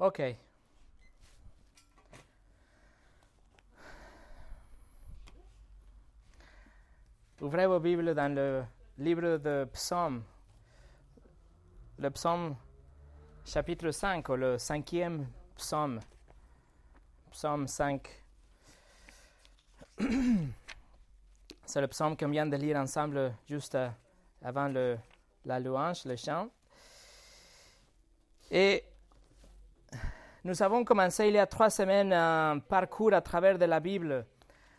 OK. Ouvrez vos Bibles dans le livre de Psaume, le psaume chapitre 5, ou le cinquième psaume, psaume 5. C'est le psaume qu'on vient de lire ensemble juste euh, avant le, la louange, le chant. Et nous avons commencé il y a trois semaines un parcours à travers de la Bible.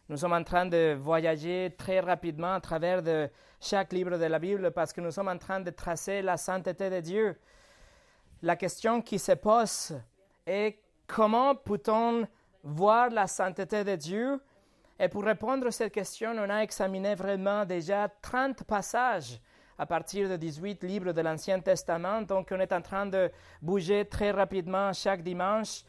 Nous sommes en train de voyager très rapidement à travers de chaque livre de la Bible parce que nous sommes en train de tracer la sainteté de Dieu. La question qui se pose est comment peut-on voir la sainteté de Dieu? Et pour répondre à cette question, on a examiné vraiment déjà 30 passages à partir de 18 livres de l'Ancien Testament. Donc, on est en train de bouger très rapidement chaque dimanche.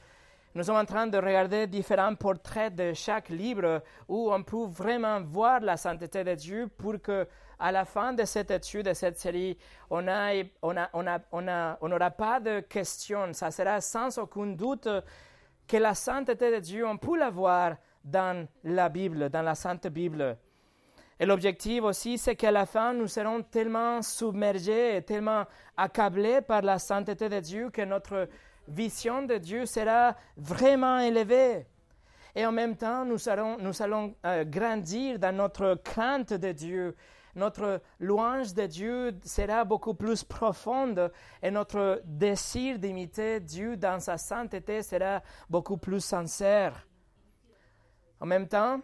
Nous sommes en train de regarder différents portraits de chaque livre où on peut vraiment voir la sainteté de Dieu pour que à la fin de cette étude, de cette série, on n'aura on a, on a, on a, on pas de questions. Ça sera sans aucun doute que la sainteté de Dieu, on peut la voir dans la Bible, dans la Sainte Bible. Et l'objectif aussi, c'est qu'à la fin, nous serons tellement submergés et tellement accablés par la sainteté de Dieu que notre vision de Dieu sera vraiment élevée. Et en même temps, nous allons, nous allons euh, grandir dans notre crainte de Dieu. Notre louange de Dieu sera beaucoup plus profonde et notre désir d'imiter Dieu dans sa sainteté sera beaucoup plus sincère. En même temps,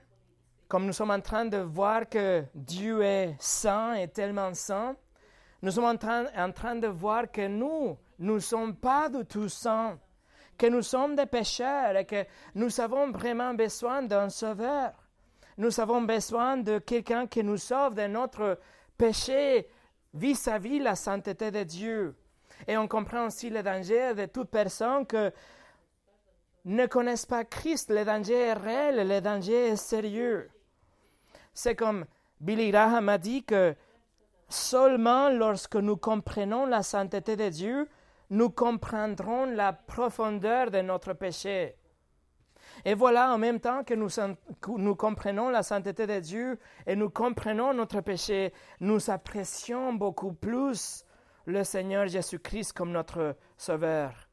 comme nous sommes en train de voir que Dieu est saint et tellement saint, nous sommes en train, en train de voir que nous, nous ne sommes pas du tout saints, que nous sommes des pécheurs et que nous avons vraiment besoin d'un sauveur. Nous avons besoin de quelqu'un qui nous sauve de notre péché vis-à-vis la sainteté de Dieu. Et on comprend aussi le danger de toute personne que ne connaissent pas Christ. Le danger est réel, le danger est sérieux. C'est comme Billy Graham a dit que seulement lorsque nous comprenons la sainteté de Dieu, nous comprendrons la profondeur de notre péché. Et voilà, en même temps que nous, nous, comprenons la sainteté de Dieu et nous comprenons notre péché, nous apprécions beaucoup plus le Seigneur Jésus-Christ comme notre Sauveur.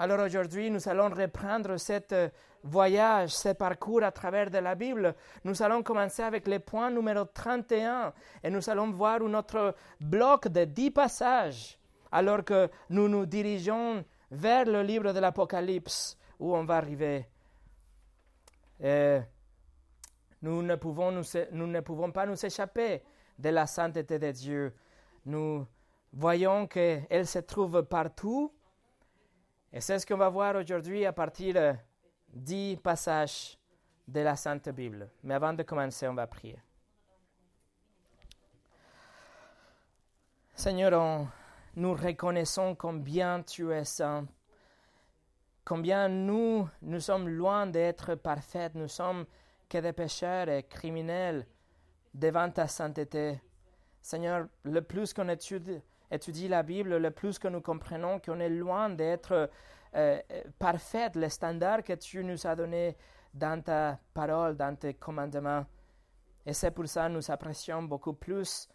Alors aujourd'hui, nous allons reprendre cette voyage, ce parcours à travers de la Bible, nous allons commencer avec le point numéro 31 et nous allons voir notre bloc de dix passages alors que nous nous dirigeons vers le livre de l'Apocalypse où on va arriver. nous, ne pouvons nous, nous ne pouvons pas nous échapper de la sainteté de Dieu. Nous voyons qu'elle se trouve partout. Et c'est ce qu'on va voir aujourd'hui à partir dix passages de la Sainte Bible. Mais avant de commencer, on va prier. Seigneur, nous reconnaissons combien tu es saint, combien nous, nous sommes loin d'être parfaits, nous sommes que des pécheurs et criminels devant ta sainteté. Seigneur, le plus qu'on étudie, étudie la Bible, le plus que nous comprenons qu'on est loin d'être euh, parfaite, le standard que tu nous as donné dans ta parole, dans tes commandements. Et c'est pour ça que nous apprécions beaucoup plus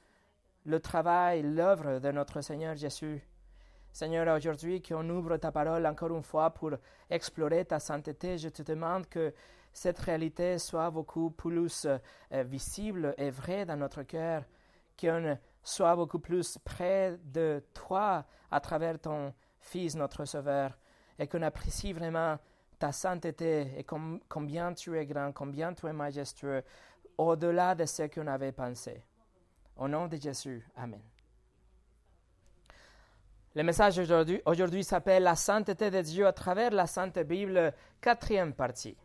le travail, l'œuvre de notre Seigneur Jésus. Seigneur, aujourd'hui qu'on ouvre ta parole encore une fois pour explorer ta sainteté, je te demande que cette réalité soit beaucoup plus euh, visible et vraie dans notre cœur, qu'on soit beaucoup plus près de toi à travers ton Fils, notre Sauveur et qu'on apprécie vraiment ta sainteté et combien tu es grand, combien tu es majestueux, au-delà de ce qu'on avait pensé. Au nom de Jésus, Amen. Le message aujourd'hui, s'appelle La sainteté de Dieu à travers la Sainte Bible, quatrième partie.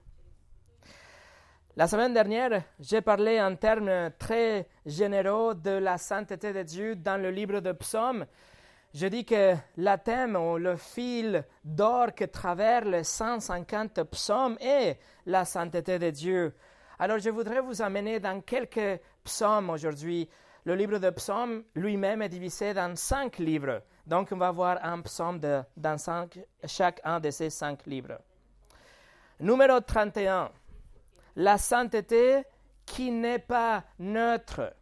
La semaine dernière, j'ai parlé en termes très généraux de la sainteté de Dieu dans le livre de Psaumes je dis que la thème ou le fil d'or que traverse les 150 psaumes est la sainteté de Dieu. Alors je voudrais vous amener dans quelques psaumes aujourd'hui. Le livre de psaumes lui-même est divisé dans cinq livres Donc, on va voir un psaume dans cinq, chaque un de ces cinq livres. Numéro 31. La sainteté qui n'est pas neutre.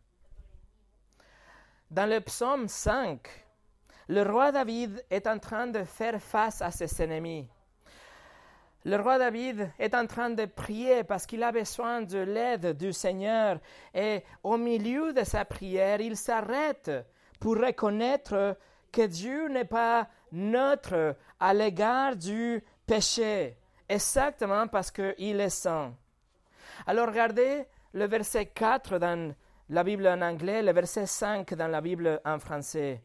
Dans le psaume 5, le roi David est en train de faire face à ses ennemis. Le roi David est en train de prier parce qu'il a besoin de l'aide du Seigneur et au milieu de sa prière, il s'arrête pour reconnaître que Dieu n'est pas neutre à l'égard du péché, exactement parce qu'il est saint. Alors regardez le verset 4 dans la Bible en anglais, le verset 5 dans la Bible en français.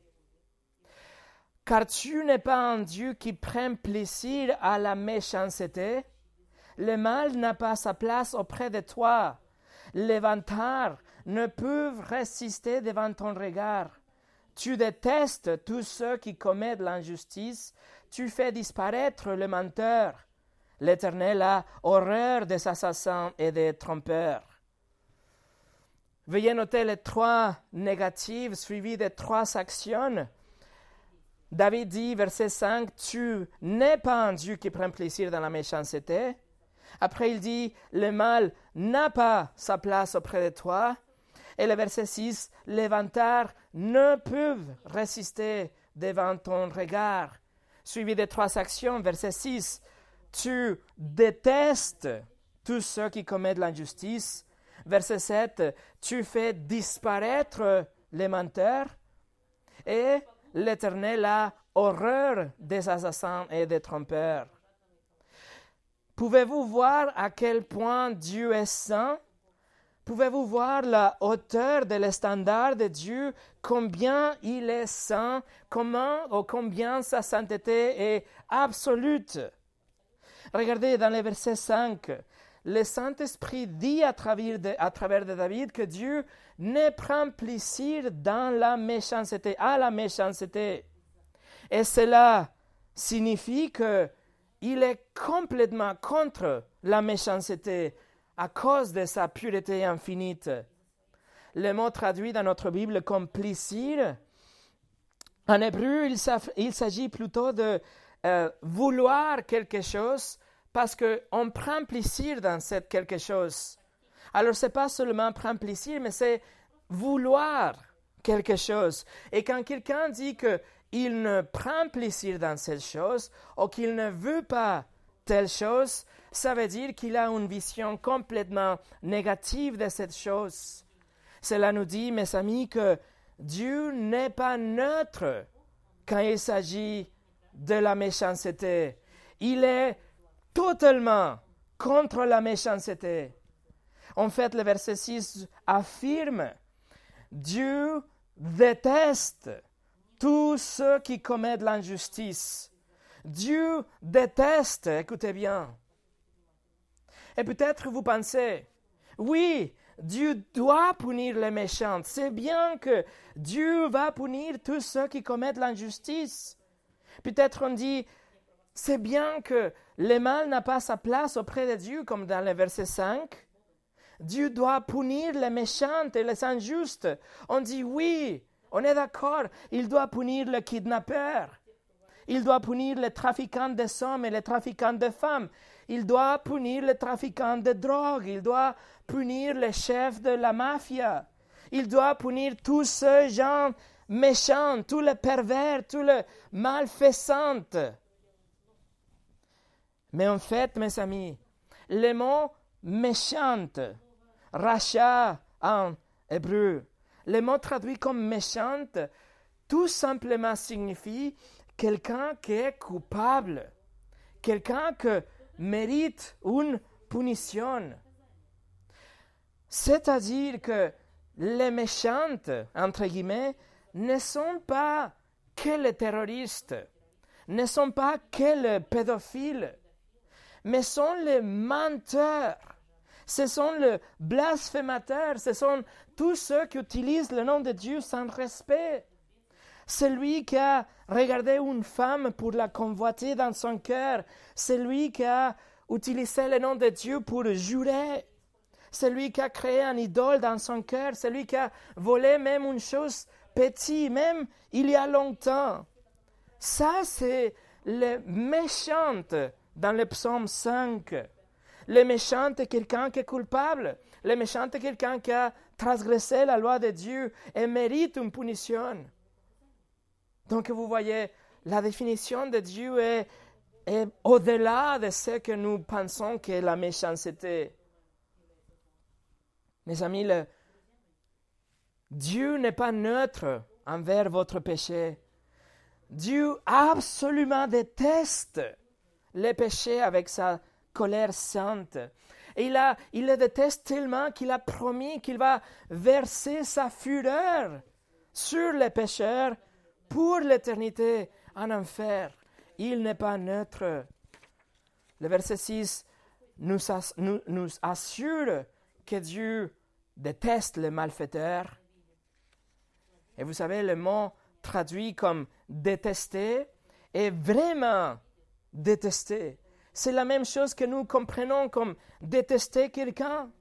Car tu n'es pas un Dieu qui prend plaisir à la méchanceté. Le mal n'a pas sa place auprès de toi. Les vantards ne peuvent résister devant ton regard. Tu détestes tous ceux qui commettent l'injustice. Tu fais disparaître le menteur. L'Éternel a horreur des assassins et des trompeurs. Veuillez noter les trois négatives suivies de trois actions David dit, verset 5, Tu n'es pas un Dieu qui prend plaisir dans la méchanceté. Après, il dit, Le mal n'a pas sa place auprès de toi. Et le verset 6, Les vantards ne peuvent résister devant ton regard. Suivi des trois actions, verset 6, Tu détestes tous ceux qui commettent l'injustice. Verset 7, Tu fais disparaître les menteurs. Et l'Éternel a horreur des assassins et des trompeurs. Pouvez-vous voir à quel point Dieu est saint? Pouvez-vous voir la hauteur de standard de Dieu, combien il est saint, comment ou combien sa sainteté est absolue Regardez dans le verset 5, le Saint-Esprit dit à travers, de, David que Dieu ne prend plaisir dans la méchanceté, à la méchanceté. Et cela signifie qu'il est complètement contre la méchanceté à cause de sa pureté infinie. Le mot traduit dans notre Bible comme plaisir, en hébreu, il s'agit plutôt de euh, vouloir quelque chose parce qu'on prend plaisir dans cette quelque chose. Alors, ce n'est pas seulement prendre plaisir, mais c'est vouloir quelque chose. Et quand quelqu'un dit qu'il ne prend plaisir dans cette chose ou qu'il ne veut pas telle chose, ça veut dire qu'il a une vision complètement négative de cette chose. Cela nous dit, mes amis, que Dieu n'est pas neutre quand il s'agit de la méchanceté. Il est totalement contre la méchanceté. En fait, le verset 6 affirme, Dieu déteste tous ceux qui commettent l'injustice. Dieu déteste, écoutez bien. Et peut-être vous pensez, oui, Dieu doit punir les méchants. C'est bien que Dieu va punir tous ceux qui commettent l'injustice. Peut-être on dit, c'est bien que le mal n'a pas sa place auprès de Dieu, comme dans le verset 5. Dieu doit punir les méchants et les injustes. On dit oui, on est d'accord, il doit punir les kidnappeurs. Il doit punir les trafiquants de hommes et les trafiquants de femmes. Il doit punir les trafiquants de drogue. Il doit punir les chefs de la mafia. Il doit punir tous ces gens méchants, tous les pervers, tous les malfaisants. Mais en fait, mes amis, le mot méchante, rachat en hébreu, le mot traduit comme méchante, tout simplement signifie quelqu'un qui est coupable, quelqu'un qui mérite une punition. C'est-à-dire que les méchantes, entre guillemets, ne sont pas que les terroristes, ne sont pas que les pédophiles, mais sont les menteurs. Ce sont les blasphémateurs, ce sont tous ceux qui utilisent le nom de Dieu sans respect. Celui qui a regardé une femme pour la convoiter dans son cœur, celui qui a utilisé le nom de Dieu pour jurer, celui qui a créé un idole dans son cœur, celui qui a volé même une chose petite, même il y a longtemps. Ça, c'est le méchant dans le psaume 5. Le méchant est quelqu'un qui est coupable. Le méchant est quelqu'un qui a transgressé la loi de Dieu et mérite une punition. Donc vous voyez, la définition de Dieu est, au-delà de ce que nous pensons que la méchanceté. Mes amis, Dieu n'est pas neutre envers votre péché. Dieu absolument déteste les péchés avec sa colère sainte. Et il, a, il le déteste tellement qu'il a promis qu'il va verser sa fureur sur les pécheurs pour l'éternité en enfer. Il n'est pas neutre. Le verset 6 nous, nous, nous assure que Dieu déteste les malfaiteurs et vous savez, le mot traduit comme détester est vraiment détester. C'est la même chose que nous comprenons comme détester quelqu'un.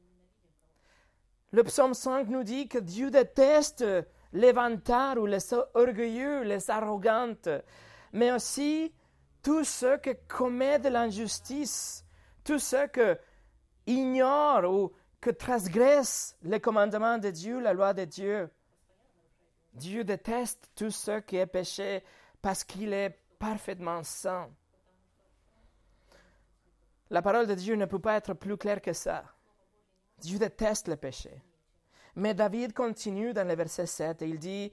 Le psaume 5 nous dit que Dieu déteste les vantards ou les orgueilleux, les arrogantes, mais aussi tous ceux qui commettent l'injustice, tous ceux qui ignorent ou qui transgressent les commandements de Dieu, la loi de Dieu. Dieu déteste tout ce qui est péché parce qu'il est parfaitement saint. La parole de Dieu ne peut pas être plus claire que ça. Dieu déteste le péché. Mais David continue dans le verset 7 et il dit,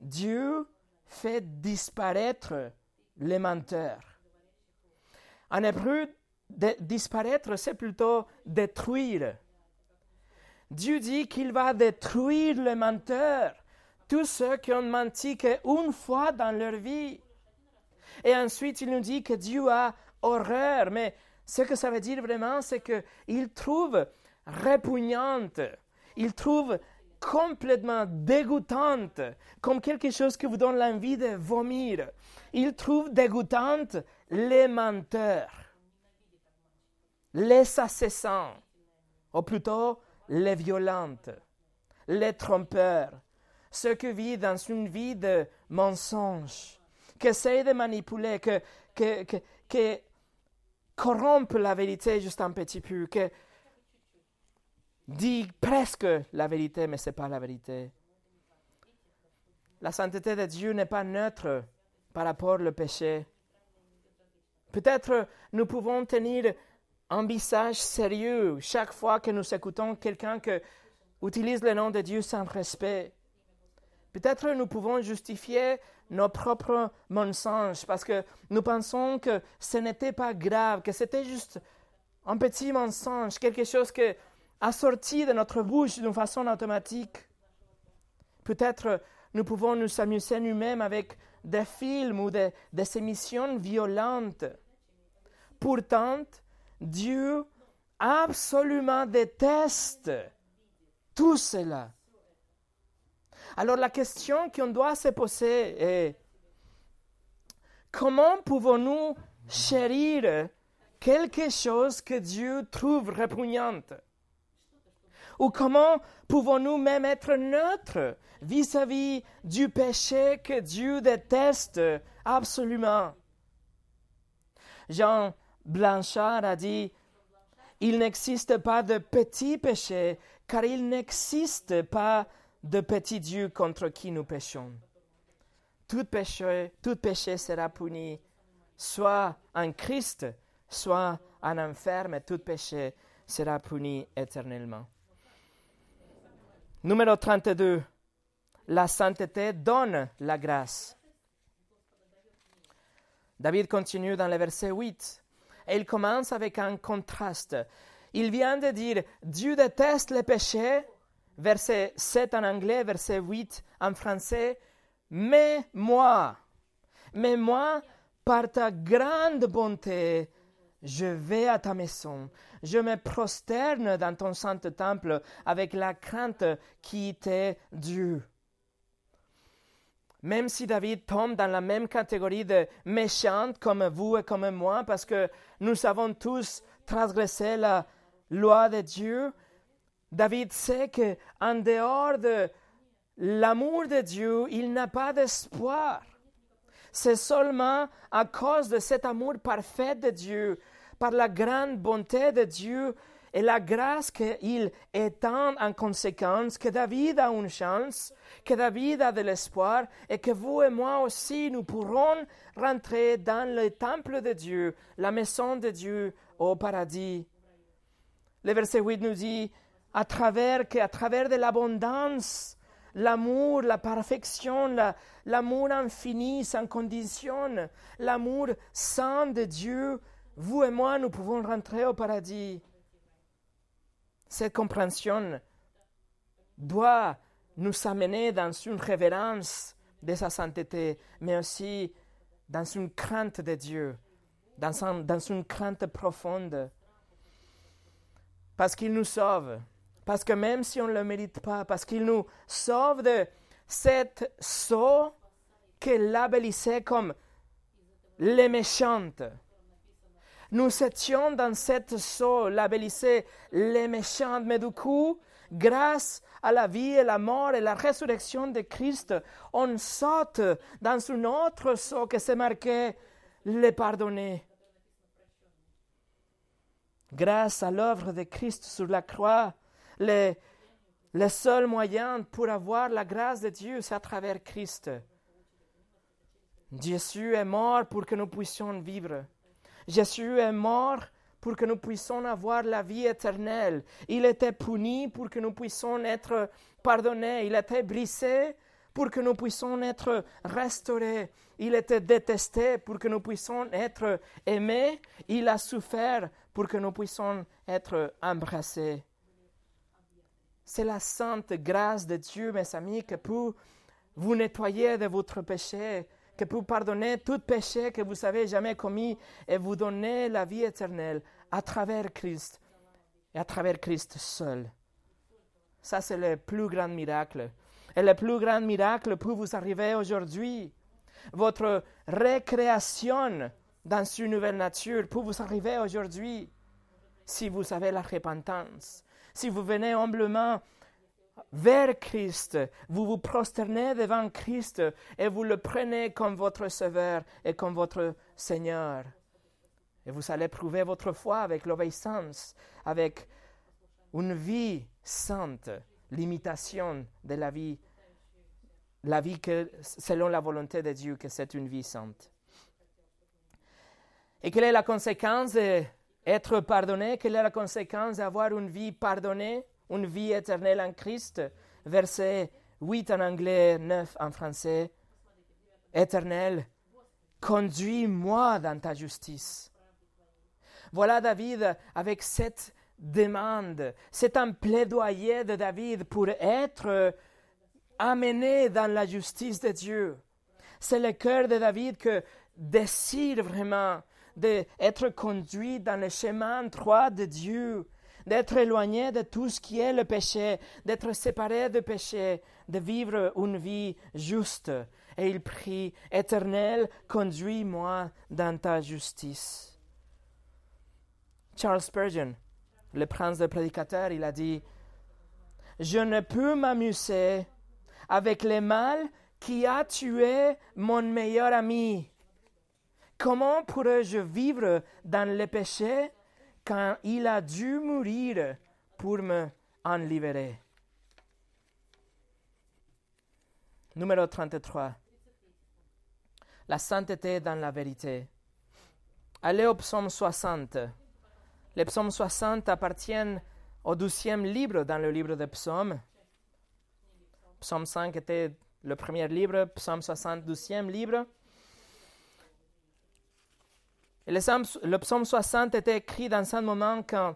Dieu fait disparaître les menteurs. En hébreu, disparaître, c'est plutôt détruire. Dieu dit qu'il va détruire les menteurs tous ceux qui ont menti qu'une fois dans leur vie. Et ensuite, il nous dit que Dieu a horreur. Mais ce que ça veut dire vraiment, c'est qu'il trouve répugnante, il trouve complètement dégoûtante, comme quelque chose qui vous donne l'envie de vomir. Il trouve dégoûtante les menteurs, les assassins, ou plutôt les violentes, les trompeurs, ceux qui vivent dans une vie de mensonge, qui essayent de manipuler, qui, qui, corrompent la vérité juste un petit peu, qui dit presque la vérité, mais ce n'est pas la vérité. La sainteté de Dieu n'est pas neutre par rapport au péché. Peut-être nous pouvons tenir un visage sérieux chaque fois que nous écoutons quelqu'un qui utilise le nom de Dieu sans respect. Peut-être nous pouvons justifier nos propres mensonges parce que nous pensons que ce n'était pas grave, que c'était juste un petit mensonge, quelque chose qui a sorti de notre bouche d'une façon automatique. Peut-être nous pouvons nous amuser nous-mêmes avec des films ou des, des émissions violentes. Pourtant, Dieu absolument déteste tout cela. Alors la question qu'on doit se poser est comment pouvons-nous chérir quelque chose que Dieu trouve répugnante? Ou comment pouvons-nous même être neutres vis-à-vis du péché que Dieu déteste absolument? Jean Blanchard a dit Il n'existe pas de petits péchés, car il n'existe pas de petits dieux contre qui nous péchons. Tout péché, tout péché sera puni, soit en Christ, soit en enfer, mais tout péché sera puni éternellement. Numéro 32. La sainteté donne la grâce. David continue dans le verset 8. Et il commence avec un contraste. Il vient de dire Dieu déteste les péchés, verset 7 en anglais, verset 8 en français. Mais moi, mais moi, par ta grande bonté, je vais à ta maison, je me prosterne dans ton saint temple avec la crainte qui t'est due. Même si David tombe dans la même catégorie de méchants comme vous et comme moi, parce que nous avons tous transgressé la loi de Dieu, David sait qu'en dehors de l'amour de Dieu, il n'a pas d'espoir. C'est seulement à cause de cet amour parfait de Dieu, par la grande bonté de Dieu et la grâce qu'il étend en conséquence, que David a une chance, que David a de l'espoir et que vous et moi aussi nous pourrons rentrer dans le temple de Dieu, la maison de Dieu au paradis. Le verset 8 nous dit, à travers, qu'à travers de l'abondance, l'amour, la perfection, l'amour infini, sans condition, l'amour saint de Dieu, vous et moi, nous pouvons rentrer au paradis. Cette compréhension doit nous amener dans une révérence de sa sainteté, mais aussi dans une crainte de Dieu, dans une crainte profonde. Parce qu'il nous sauve, parce que même si on ne le mérite pas, parce qu'il nous sauve de cette sceau qu'il labellissait comme les méchantes. Nous étions dans cette sceau labellisée les méchantes, mais du coup, grâce à la vie et la mort et la résurrection de Christ, on saute dans un autre sceau que c'est marqué les pardonnés. Grâce à l'œuvre de Christ sur la croix, le, seul moyen pour avoir la grâce de Dieu, c'est à travers Christ. Jésus est mort pour que nous puissions vivre. Jésus est mort pour que nous puissions avoir la vie éternelle. Il était puni pour que nous puissions être pardonnés. Il était brisé pour que nous puissions être restaurés. Il était détesté pour que nous puissions être aimés. Il a souffert pour que nous puissions être embrassés. C'est la sainte grâce de Dieu, mes amis, que peut vous nettoyer de votre péché, que peut pardonner tout péché que vous avez jamais commis et vous donner la vie éternelle à travers Christ et à travers Christ seul. Ça, c'est le plus grand miracle. Et le plus grand miracle peut vous arriver aujourd'hui. Votre récréation dans une nouvelle nature peut vous arriver aujourd'hui si vous avez la repentance, si vous venez humblement vers Christ, vous vous prosternez devant Christ et vous le prenez comme votre Sauveur et comme votre Seigneur. Et vous allez prouver votre foi avec l'obéissance, avec une vie sainte, l'imitation de la vie, la vie que, selon la volonté de Dieu, que c'est une vie sainte. Et quelle est la conséquence être pardonné, quelle est la conséquence d'avoir une vie pardonnée, une vie éternelle en Christ? Verset 8 en anglais, 9 en français. Éternel, conduis-moi dans ta justice. Voilà David avec cette demande. C'est un plaidoyer de David pour être amené dans la justice de Dieu. C'est le cœur de David que désire vraiment d'être conduit dans le chemin droit de Dieu, d'être éloigné de tout ce qui est le péché, d'être séparé du péché, de vivre une vie juste. Et il prie, Éternel, conduis-moi dans ta justice. Charles Spurgeon, le prince des prédicateurs, il a dit, Je ne peux m'amuser avec le mal qui a tué mon meilleur ami Comment pourrais-je vivre dans le péché quand il a dû mourir pour me en libérer Numéro 33. La sainteté dans la vérité. Allez au psaume 60. Les psaumes 60 appartiennent au douzième livre dans le livre des psaumes. Psaume 5 était le premier livre, psaume 60, douzième livre le, psaume 60 était écrit dans un moment quand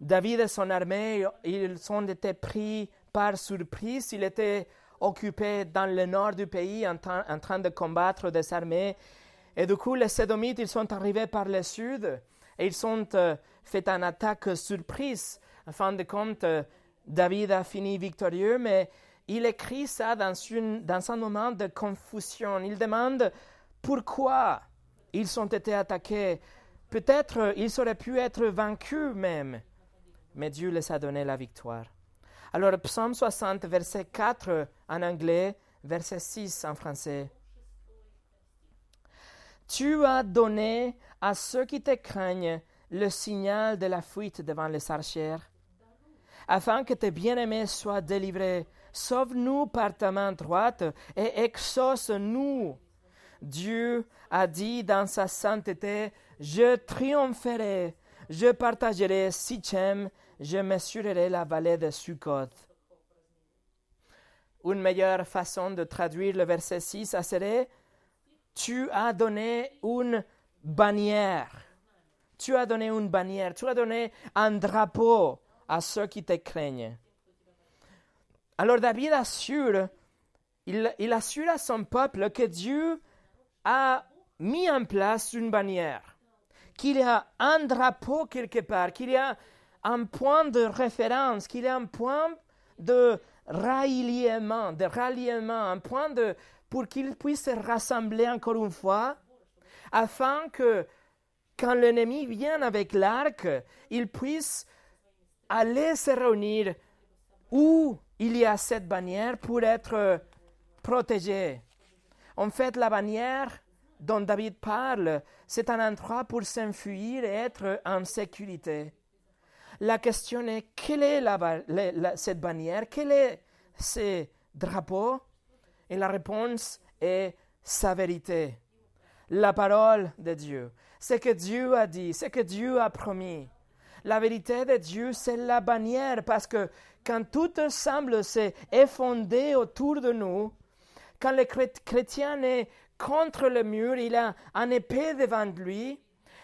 David et son armée, ils ont été pris par surprise. Il était occupé dans le nord du pays en, train de combattre des armées. Et du coup, les Sédomites, ils sont arrivés par le sud et ils ont euh, fait une attaque surprise. En fin de compte, euh, David a fini victorieux, mais il écrit ça dans un moment de confusion. Il demande pourquoi ils ont été attaqués. Peut-être ils auraient pu être vaincus même, mais Dieu les a donné la victoire. Alors, Psaume 60, verset 4 en anglais, verset 6 en français. Tu as donné à ceux qui te craignent le signal de la fuite devant les archères, afin que tes bien-aimés soient délivrés. Sauve-nous par ta main droite et exauce-nous. Dieu a dit dans sa sainteté, je triompherai, je partagerai Sichem, je mesurerai la vallée de Sukkot. Une meilleure façon de traduire le verset 6 serait Tu as donné une bannière. Tu as donné une bannière. Tu as donné un drapeau à ceux qui te craignent. Alors David assure, il, il assure à son peuple que Dieu a mis en place une bannière, qu'il y a un drapeau quelque part, qu'il y a un point de référence, qu'il y a un point de ralliement, de ralliement, un point de, pour qu'ils puissent se rassembler encore une fois, afin que quand l'ennemi vient avec l'arc, il puisse aller se réunir où il y a cette bannière pour être protégé. En fait, la bannière dont David parle, c'est un endroit pour s'enfuir et être en sécurité. La question est, quelle est cette bannière? Quel est ce drapeau Et la réponse est sa vérité. La parole de Dieu. Ce que Dieu a dit, ce que Dieu a promis. La vérité de Dieu, c'est la bannière parce que quand tout semble s'effondrer autour de nous, quand le chrétien est contre le mur, il a un épée devant lui,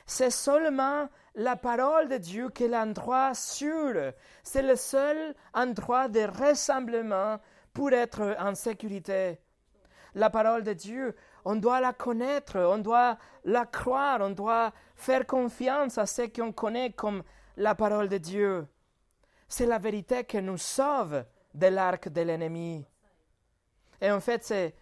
c'est seulement la parole de Dieu qui est l'endroit sûr. C'est le seul endroit de rassemblement pour être en sécurité. La parole de Dieu, on doit la connaître, on doit la croire, on doit faire confiance à ce qu'on connaît comme la parole de Dieu. C'est la vérité qui nous sauve de l'arc de l'ennemi. Et en fait, c'est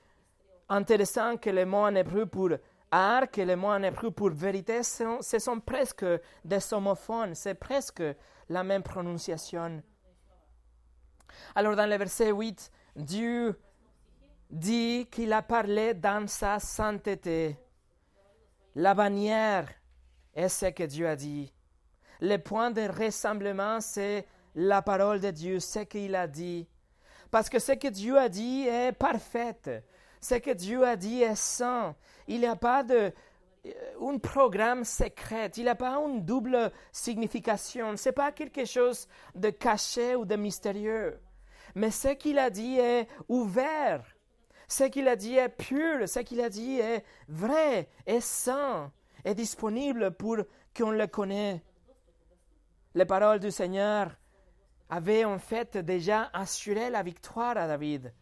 intéressant que les mots en hébreu pour arc et les mots en hébreu pour vérité, ce sont presque des homophones, c'est presque la même prononciation. Alors dans le verset 8, Dieu dit qu'il a parlé dans sa sainteté. La bannière est ce que Dieu a dit. Le point de rassemblement, c'est la parole de Dieu, ce qu'il a dit. Parce que ce que Dieu a dit est parfait. Ce que Dieu a dit est saint. Il n'y a pas de euh, un programme secret, il n'y a pas une double signification, ce n'est pas quelque chose de caché ou de mystérieux. Mais ce qu'il a dit est ouvert, ce qu'il a dit est pur, ce qu'il a dit est vrai, est saint, est disponible pour qu'on le connaisse. Les paroles du Seigneur avaient en fait déjà assuré la victoire à David.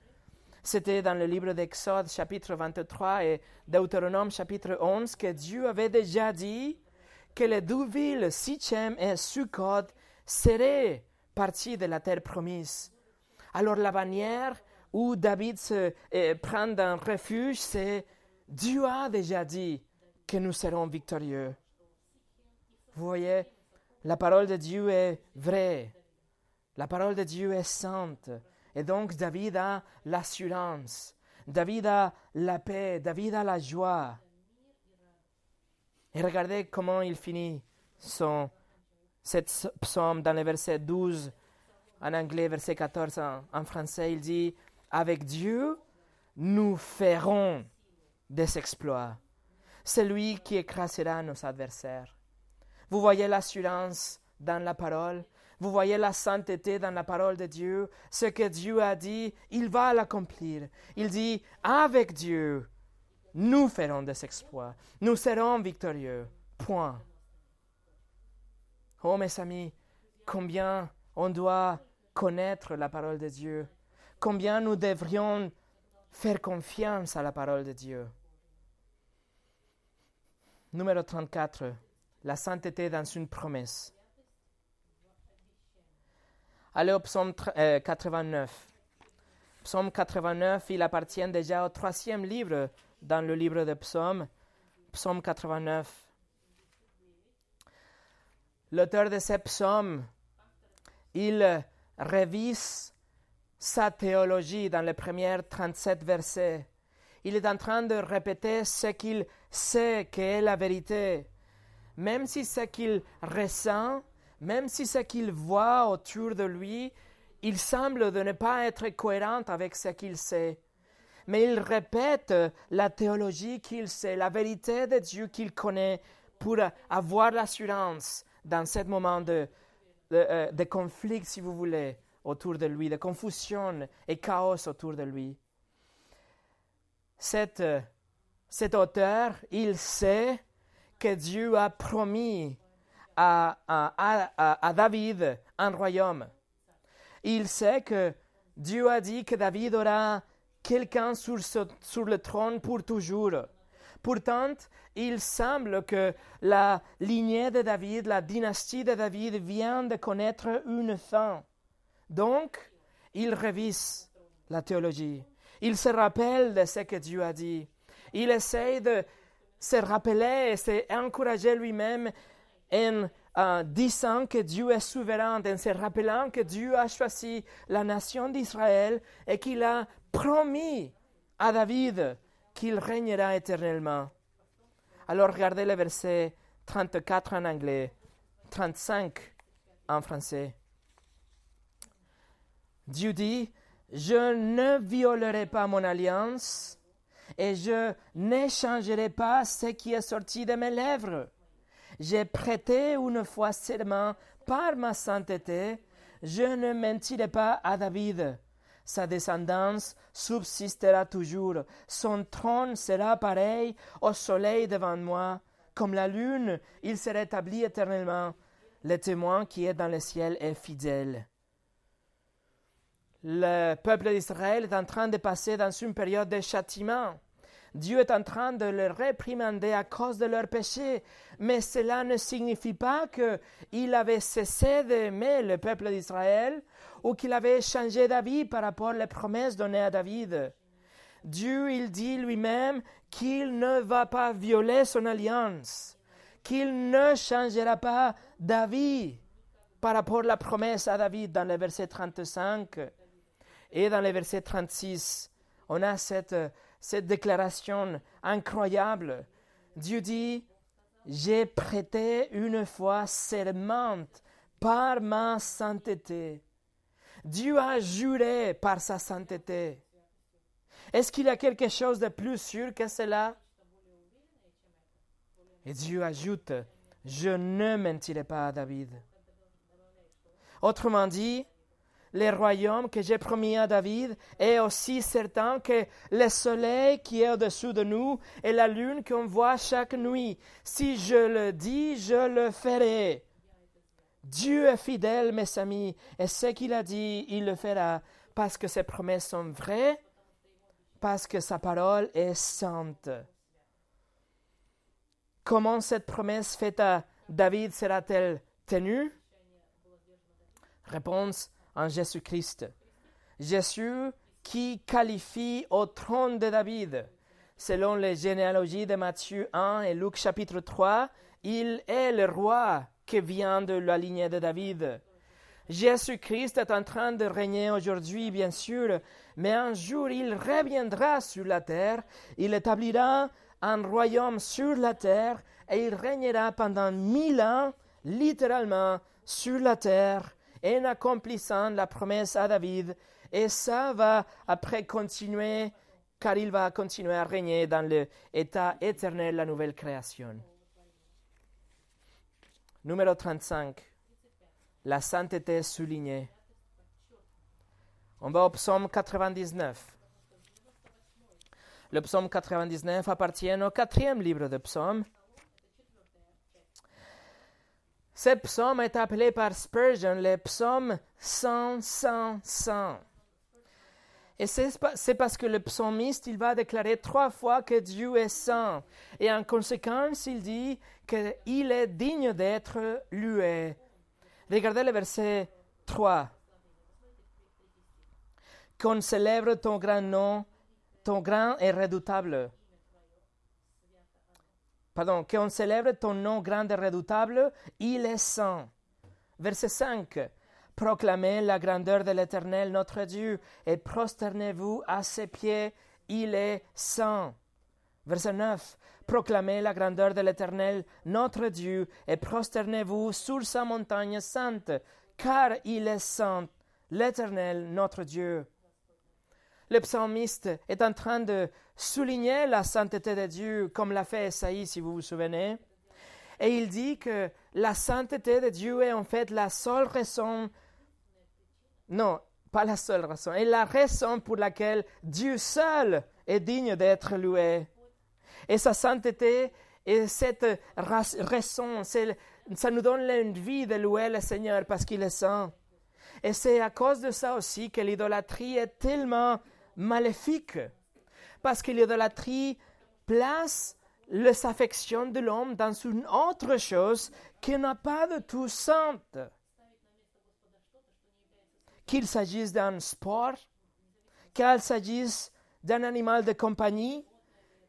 C'était dans le livre d'Exode chapitre 23 et Deutéronome chapitre 11 que Dieu avait déjà dit que les deux villes, Sichem et Sukkot, seraient parties de la terre promise. Alors la bannière où David se eh, prend un refuge, c'est Dieu a déjà dit que nous serons victorieux. Vous voyez, la parole de Dieu est vraie. La parole de Dieu est sainte. Et donc David a l'assurance, David a la paix, David a la joie. Et regardez comment il finit son, cette psaume dans le verset 12, en anglais, verset 14 en, français, il dit, avec Dieu, nous ferons des exploits. C'est lui qui écrasera nos adversaires. Vous voyez l'assurance dans la parole, vous voyez la sainteté dans la parole de Dieu. Ce que Dieu a dit, il va l'accomplir. Il dit, avec Dieu, nous ferons des exploits. Nous serons victorieux. Point. Oh mes amis, combien on doit connaître la parole de Dieu. Combien nous devrions faire confiance à la parole de Dieu. Numéro 34. La sainteté dans une promesse. Allez au psaume 89. Euh, psaume 89, il appartient déjà au troisième livre dans le livre des psaumes. Psaume 89. L'auteur de ce psaume, il révise sa théologie dans les premiers 37 versets. il est en train de répéter ce qu'il sait qu'est la vérité. Même si ce qu'il ressent, même si ce qu'il voit autour de lui, il semble de ne pas être cohérent avec ce qu'il sait. Mais il répète la théologie qu'il sait, la vérité de Dieu qu'il connaît pour avoir l'assurance dans ce moment de, de, euh, de conflit, si vous voulez, autour de lui, de confusion et chaos autour de lui. Cet, cet auteur, il sait que Dieu a promis à, David un royaume. Il sait que Dieu a dit que David aura quelqu'un sur, le trône pour toujours. Pourtant, il semble que la lignée de David, la dynastie de David vient de connaître une fin. Donc, il révise la théologie. Il se rappelle de ce que Dieu a dit. Il essaie de se rappeler et s'encourager lui-même en disant que Dieu est souverain, en se rappelant que Dieu a choisi la nation d'Israël et qu'il a promis à David qu'il régnera éternellement. Alors regardez le verset 34 en anglais, 35 en français. Dieu dit, je ne violerai pas mon alliance et je n'échangerai pas ce qui est sorti de mes lèvres. J'ai prêté une fois seulement par ma sainteté, je ne mentirai pas à David. Sa descendance subsistera toujours, son trône sera pareil au soleil devant moi, comme la lune, il se rétablit éternellement. Le témoin qui est dans le ciel est fidèle le peuple d'Israël est en train de passer dans une période de châtiment. Dieu est en train de les réprimander à cause de leurs péchés, mais cela ne signifie pas qu'il avait cessé d'aimer le peuple d'Israël ou qu'il avait changé d'avis par rapport aux promesses données à David. Dieu, il dit lui-même qu'il ne va pas violer son alliance, qu'il ne changera pas d'avis par rapport à la promesse à David dans le verset 35. Et dans le verset 36, on a cette, cette déclaration incroyable. Dieu dit, j'ai prêté une fois serment par ma sainteté. Dieu a juré par sa sainteté. Est-ce qu'il y a quelque chose de plus sûr que cela? Et Dieu ajoute, je ne mentirai pas à David. Autrement dit, le royaume que j'ai promis à David est aussi certain que le soleil qui est au-dessous de nous et la lune qu'on voit chaque nuit. Si je le dis, je le ferai. Dieu est fidèle, mes amis, et ce qu'il a dit, il le fera, parce que ses promesses sont vraies, parce que sa parole est sainte. Comment cette promesse faite à David sera-t-elle tenue? Réponse en Jésus-Christ. Jésus qui qualifie au trône de David. Selon les généalogies de Matthieu 1 et Luc chapitre 3, il est le roi qui vient de la lignée de David. Jésus-Christ est en train de régner aujourd'hui, bien sûr, mais un jour il reviendra sur la terre, il établira un royaume sur la terre et il régnera pendant mille ans, littéralement, sur la terre en accomplissant la promesse à David, et ça va après continuer, car il va continuer à régner dans l'état éternel, la nouvelle création. Numéro 35. La sainteté soulignée. On va au psaume 99. Le psaume 99 appartient au quatrième livre de psaumes. Ce psaume est appelé par Spurgeon le psaume 100, 100, 100. Et c'est parce que le psalmiste, il va déclarer trois fois que Dieu est saint. Et en conséquence, il dit qu'il est digne d'être loué. Regardez le verset 3. Qu'on célèbre ton grand nom, ton grand et redoutable pardon, qu'on célèbre ton nom grand et redoutable, il est saint. Verset 5. Proclamez la grandeur de l'Éternel notre Dieu et prosternez-vous à ses pieds il est saint. Verset 9. Proclamez la grandeur de l'Éternel, notre Dieu, et prosternez-vous sur sa montagne sainte, car il est saint, l'Éternel, notre Dieu. Le psalmiste est en train de souligner la sainteté de Dieu, comme l'a fait Esaïe, si vous vous souvenez. Et il dit que la sainteté de Dieu est en fait la seule raison, non, pas la seule raison, et la raison pour laquelle Dieu seul est digne d'être loué. Et sa sainteté et cette raison, ça nous donne l'envie de louer le Seigneur parce qu'il est saint. Et c'est à cause de ça aussi que l'idolâtrie est tellement maléfique. Parce que l'idolâtrie place les affections de l'homme dans une autre chose qui n'a pas de tout sainte. Qu'il s'agisse d'un sport, qu'il s'agisse d'un animal de compagnie,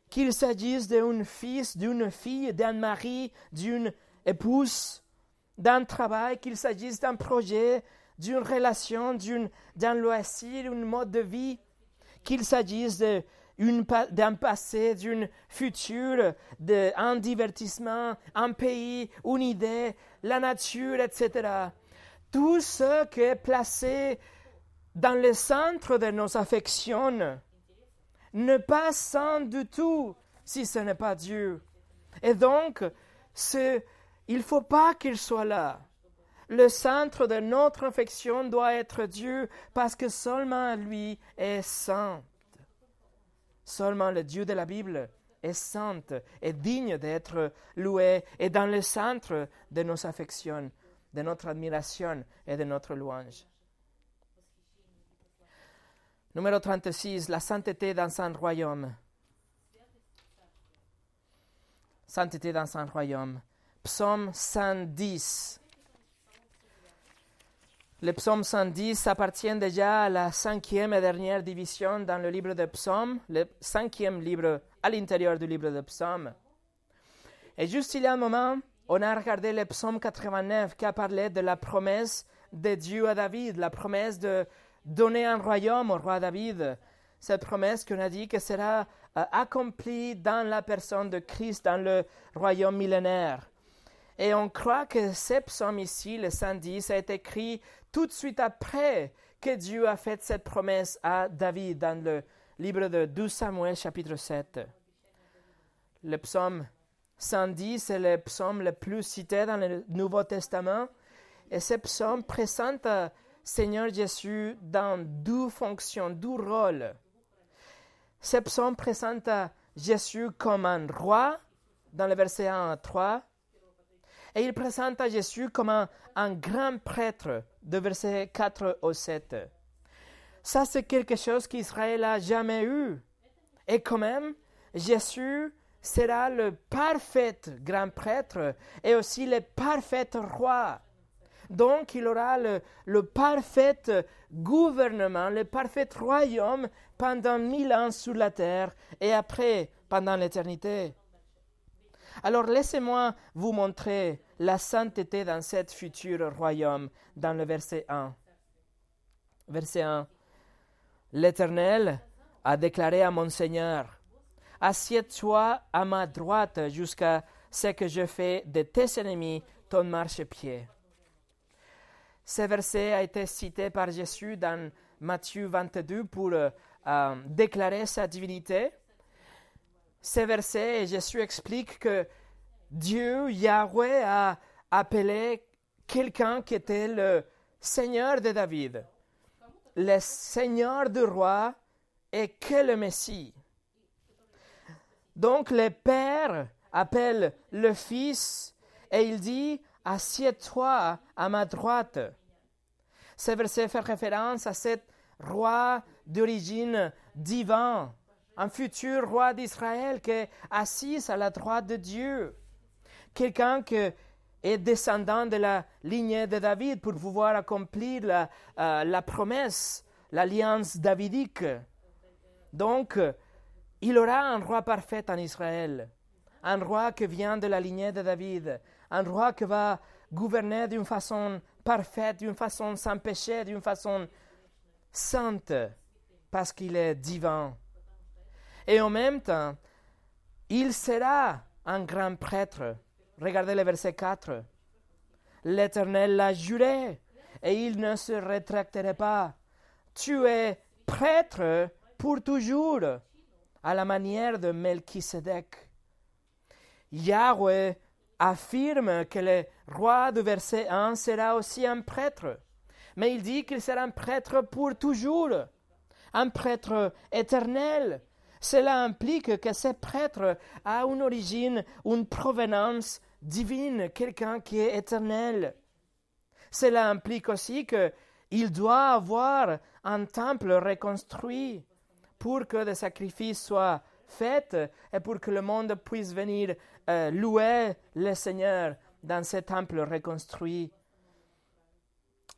qu'il s'agisse d'un fils, d'une fille, d'un mari, d'une épouse, d'un travail, qu'il s'agisse d'un projet, d'une relation, d'un loisir, d'un mode de vie, qu'il s'agisse d'un passé, d'un futur, d'un divertissement, un pays, une idée, la nature, etc. Tout ce qui est placé dans le centre de nos affections ne passe sans du tout si ce n'est pas Dieu. Et donc, il ne faut pas qu'il soit là. Le centre de notre affection doit être Dieu parce que seulement lui est saint. Seulement le Dieu de la Bible est saint et digne d'être loué et dans le centre de nos affections, de notre admiration et de notre louange. Numéro 36, la sainteté dans son royaume. Sainteté dans son royaume. Psaume 110. Le psaume 110 appartient déjà à la cinquième et dernière division dans le livre de psaumes, le cinquième livre à l'intérieur du livre de psaumes. Et juste il y a un moment, on a regardé le psaume 89 qui a parlé de la promesse de Dieu à David, la promesse de donner un royaume au roi David. Cette promesse qu'on a dit que sera euh, accomplie dans la personne de Christ dans le royaume millénaire. Et on croit que ce psaume ici, le 110, a été écrit tout de suite après que Dieu a fait cette promesse à David dans le livre de 12 Samuel chapitre 7. Le psaume 110 est le psaume le plus cité dans le Nouveau Testament. Et ce psaume présente Seigneur Jésus dans deux fonctions, deux rôles. Ce psaume présente Jésus comme un roi dans le verset 1 à 3 et il présente à Jésus comme un, grand prêtre de versets 4 au 7. Ça, c'est quelque chose qu'Israël n'a jamais eu. Et quand même, Jésus sera le parfait grand prêtre et aussi le parfait roi. Donc, il aura le, le, parfait gouvernement, le parfait royaume pendant mille ans sur la terre et après pendant l'éternité. Alors laissez-moi vous montrer la sainteté dans cet futur royaume dans le verset 1. Verset 1. L'Éternel a déclaré à mon Seigneur, Assieds-toi à ma droite jusqu'à ce que je fais de tes ennemis ton marchepied. Ce verset a été cité par Jésus dans Matthieu 22 pour euh, déclarer sa divinité ces versets, Jésus explique que Dieu, Yahweh, a appelé quelqu'un qui était le Seigneur de David, le Seigneur du roi et que le Messie. Donc le Père appelle le Fils et il dit Assieds-toi à ma droite. Ce verset fait référence à cet roi d'origine divine un futur roi d'Israël qui est assis à la droite de Dieu, quelqu'un qui est descendant de la lignée de David pour pouvoir accomplir la, euh, la promesse, l'alliance davidique. Donc, il aura un roi parfait en Israël, un roi qui vient de la lignée de David, un roi qui va gouverner d'une façon parfaite, d'une façon sans péché, d'une façon sainte, parce qu'il est divin. Et en même temps, il sera un grand prêtre. Regardez le verset 4. L'Éternel l'a juré et il ne se rétracterait pas. Tu es prêtre pour toujours, à la manière de Melchisedec. Yahweh affirme que le roi du verset 1 sera aussi un prêtre, mais il dit qu'il sera un prêtre pour toujours, un prêtre éternel. Cela implique que ce prêtre a une origine, une provenance divine, quelqu'un qui est éternel. Cela implique aussi qu'il doit avoir un temple reconstruit pour que des sacrifices soient faits et pour que le monde puisse venir euh, louer le Seigneur dans ce temple reconstruit.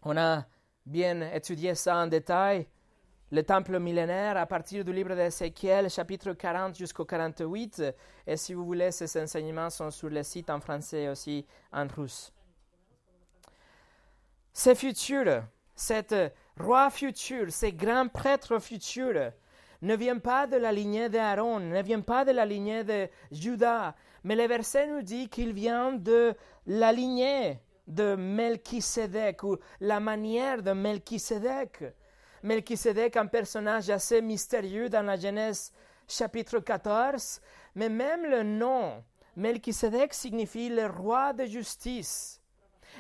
On a bien étudié ça en détail, le temple millénaire à partir du livre d'Ézéchiel, chapitre 40 jusqu'au 48. Et si vous voulez, ces enseignements sont sur le site en français aussi en russe. Ce futur, cet roi futur, ces grands prêtres futurs, ne vient pas de la lignée d'Aaron, ne vient pas de la lignée de Judas, mais le verset nous dit qu'il vient de la lignée de Melchisedec ou la manière de Melchisedec. Melchisedec, un personnage assez mystérieux dans la Genèse chapitre 14, mais même le nom Melchisedec signifie le roi de justice.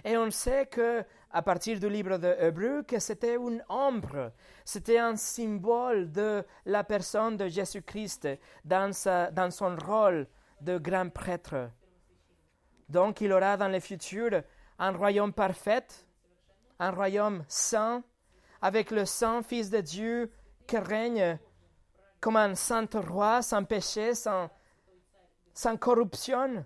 Et on sait que à partir du livre de Hébreu que c'était une ombre, c'était un symbole de la personne de Jésus-Christ dans, dans son rôle de grand prêtre. Donc il aura dans le futur un royaume parfait, un royaume saint, avec le saint Fils de Dieu qui règne comme un saint roi, sans péché, sans, sans corruption,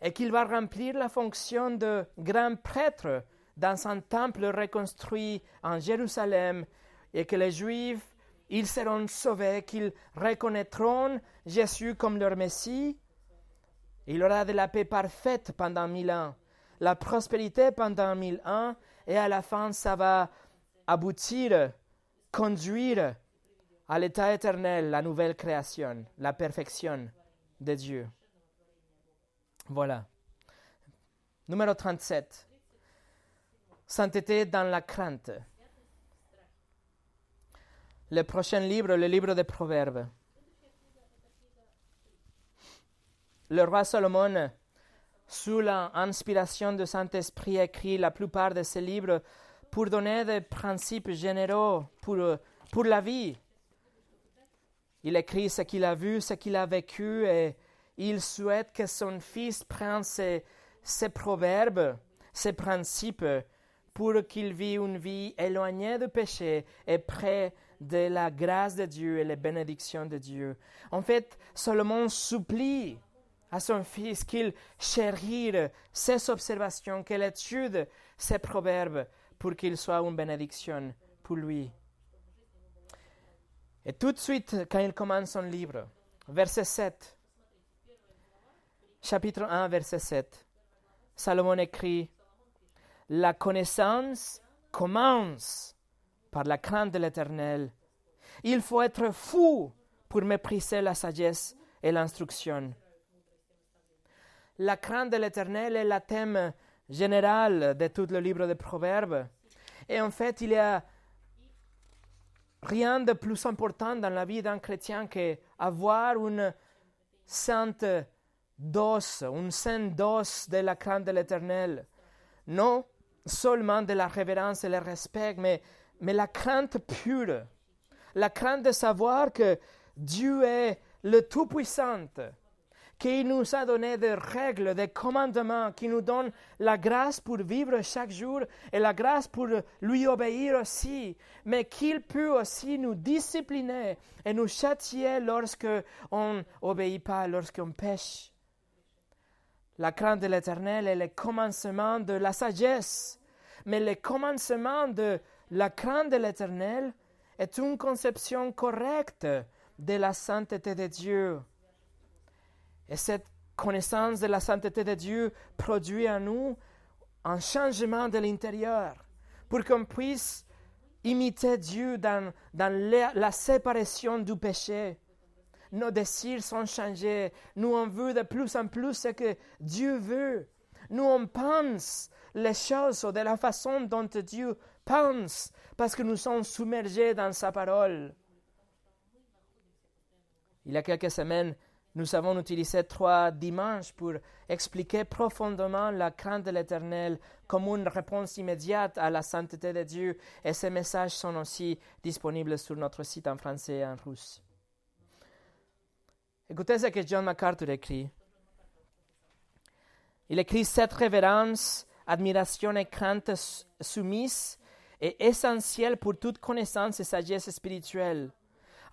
et qu'il va remplir la fonction de grand prêtre dans un temple reconstruit en Jérusalem et que les Juifs, ils seront sauvés, qu'ils reconnaîtront Jésus comme leur Messie. Il aura de la paix parfaite pendant mille ans, la prospérité pendant mille ans, et à la fin, ça va aboutir, conduire à l'état éternel, la nouvelle création, la perfection de Dieu. Voilà. Numéro 37 sainteté dans la crainte. Le prochain livre, le livre des Proverbes. Le roi Salomon, sous l'inspiration du Saint-Esprit, écrit la plupart de ses livres pour donner des principes généraux pour, pour la vie. Il écrit ce qu'il a vu, ce qu'il a vécu, et il souhaite que son fils prenne ces, ces proverbes, ces principes, pour qu'il vive une vie éloignée du péché et près de la grâce de Dieu et les bénédictions de Dieu. En fait, Salomon supplie à son fils qu'il chérisse ses observations, qu'il étude ses proverbes pour qu'il soit une bénédiction pour lui. Et tout de suite, quand il commence son livre, verset 7, chapitre 1, verset 7, Salomon écrit la connaissance commence par la crainte de l'Éternel. Il faut être fou pour mépriser la sagesse et l'instruction. La crainte de l'Éternel est le thème général de tout le livre des Proverbes. Et en fait, il y a rien de plus important dans la vie d'un chrétien qu'avoir une sainte dose, une sainte dose de la crainte de l'Éternel. Non seulement de la révérence et le respect, mais, mais la crainte pure, la crainte de savoir que Dieu est le Tout-Puissant, qu'il nous a donné des règles, des commandements, qui nous donne la grâce pour vivre chaque jour et la grâce pour lui obéir aussi, mais qu'il peut aussi nous discipliner et nous châtier lorsque on n'obéit pas, lorsqu'on pêche. La crainte de l'Éternel est le commencement de la sagesse, mais le commencement de la crainte de l'Éternel est une conception correcte de la sainteté de Dieu. Et cette connaissance de la sainteté de Dieu produit en nous un changement de l'intérieur pour qu'on puisse imiter Dieu dans, dans la séparation du péché nos désirs sont changés. Nous, on veut de plus en plus ce que Dieu veut. Nous, on pense les choses de la façon dont Dieu pense, parce que nous sommes submergés dans sa parole. Il y a quelques semaines, nous avons utilisé trois dimanches pour expliquer profondément la crainte de l'Éternel comme une réponse immédiate à la sainteté de Dieu, et ces messages sont aussi disponibles sur notre site en français et en russe. Écoutez ce que John MacArthur écrit. Il écrit Cette révérence, admiration et crainte soumise est essentielle pour toute connaissance et sagesse spirituelle.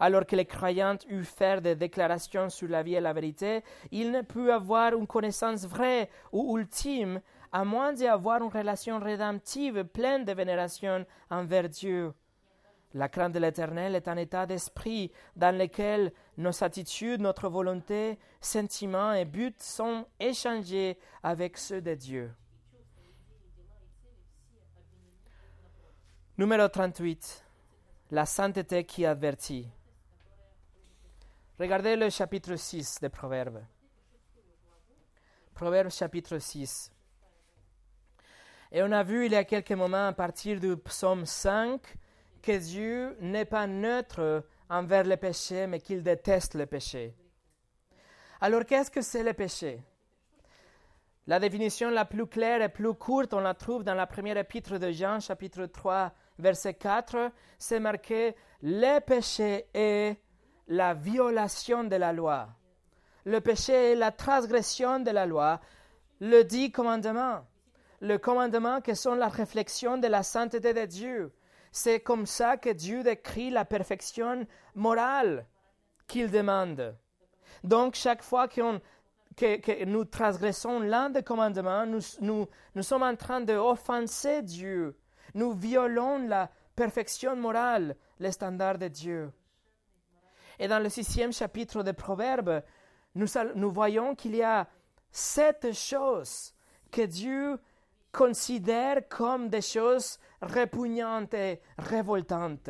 Alors que les croyants eurent fait des déclarations sur la vie et la vérité, ils ne peuvent avoir une connaissance vraie ou ultime à moins d'avoir une relation rédemptive pleine de vénération envers Dieu. La crainte de l'Éternel est un état d'esprit dans lequel nos attitudes, notre volonté, sentiments et buts sont échangés avec ceux de Dieu. Numéro 38. La sainteté qui avertit. Regardez le chapitre 6 des Proverbes. Proverbes chapitre 6. Et on a vu il y a quelques moments à partir du psaume 5 que Dieu n'est pas neutre envers le péché, mais qu'il déteste le péché. Alors qu'est-ce que c'est le péché? La définition la plus claire et plus courte, on la trouve dans la première épître de Jean, chapitre 3, verset 4. C'est marqué Le péché est la violation de la loi. Le péché est la transgression de la loi, le dit commandement. Le commandement qui sont la réflexion de la sainteté de Dieu. C'est comme ça que Dieu décrit la perfection morale qu'il demande. Donc, chaque fois que, nous transgressons l'un des commandements, nous, nous, nous sommes en train d'offenser Dieu. Nous violons la perfection morale, les standards de Dieu. Et dans le sixième chapitre des Proverbes, nous, nous voyons qu'il y a sept choses que Dieu considère comme des choses répugnantes et révoltantes.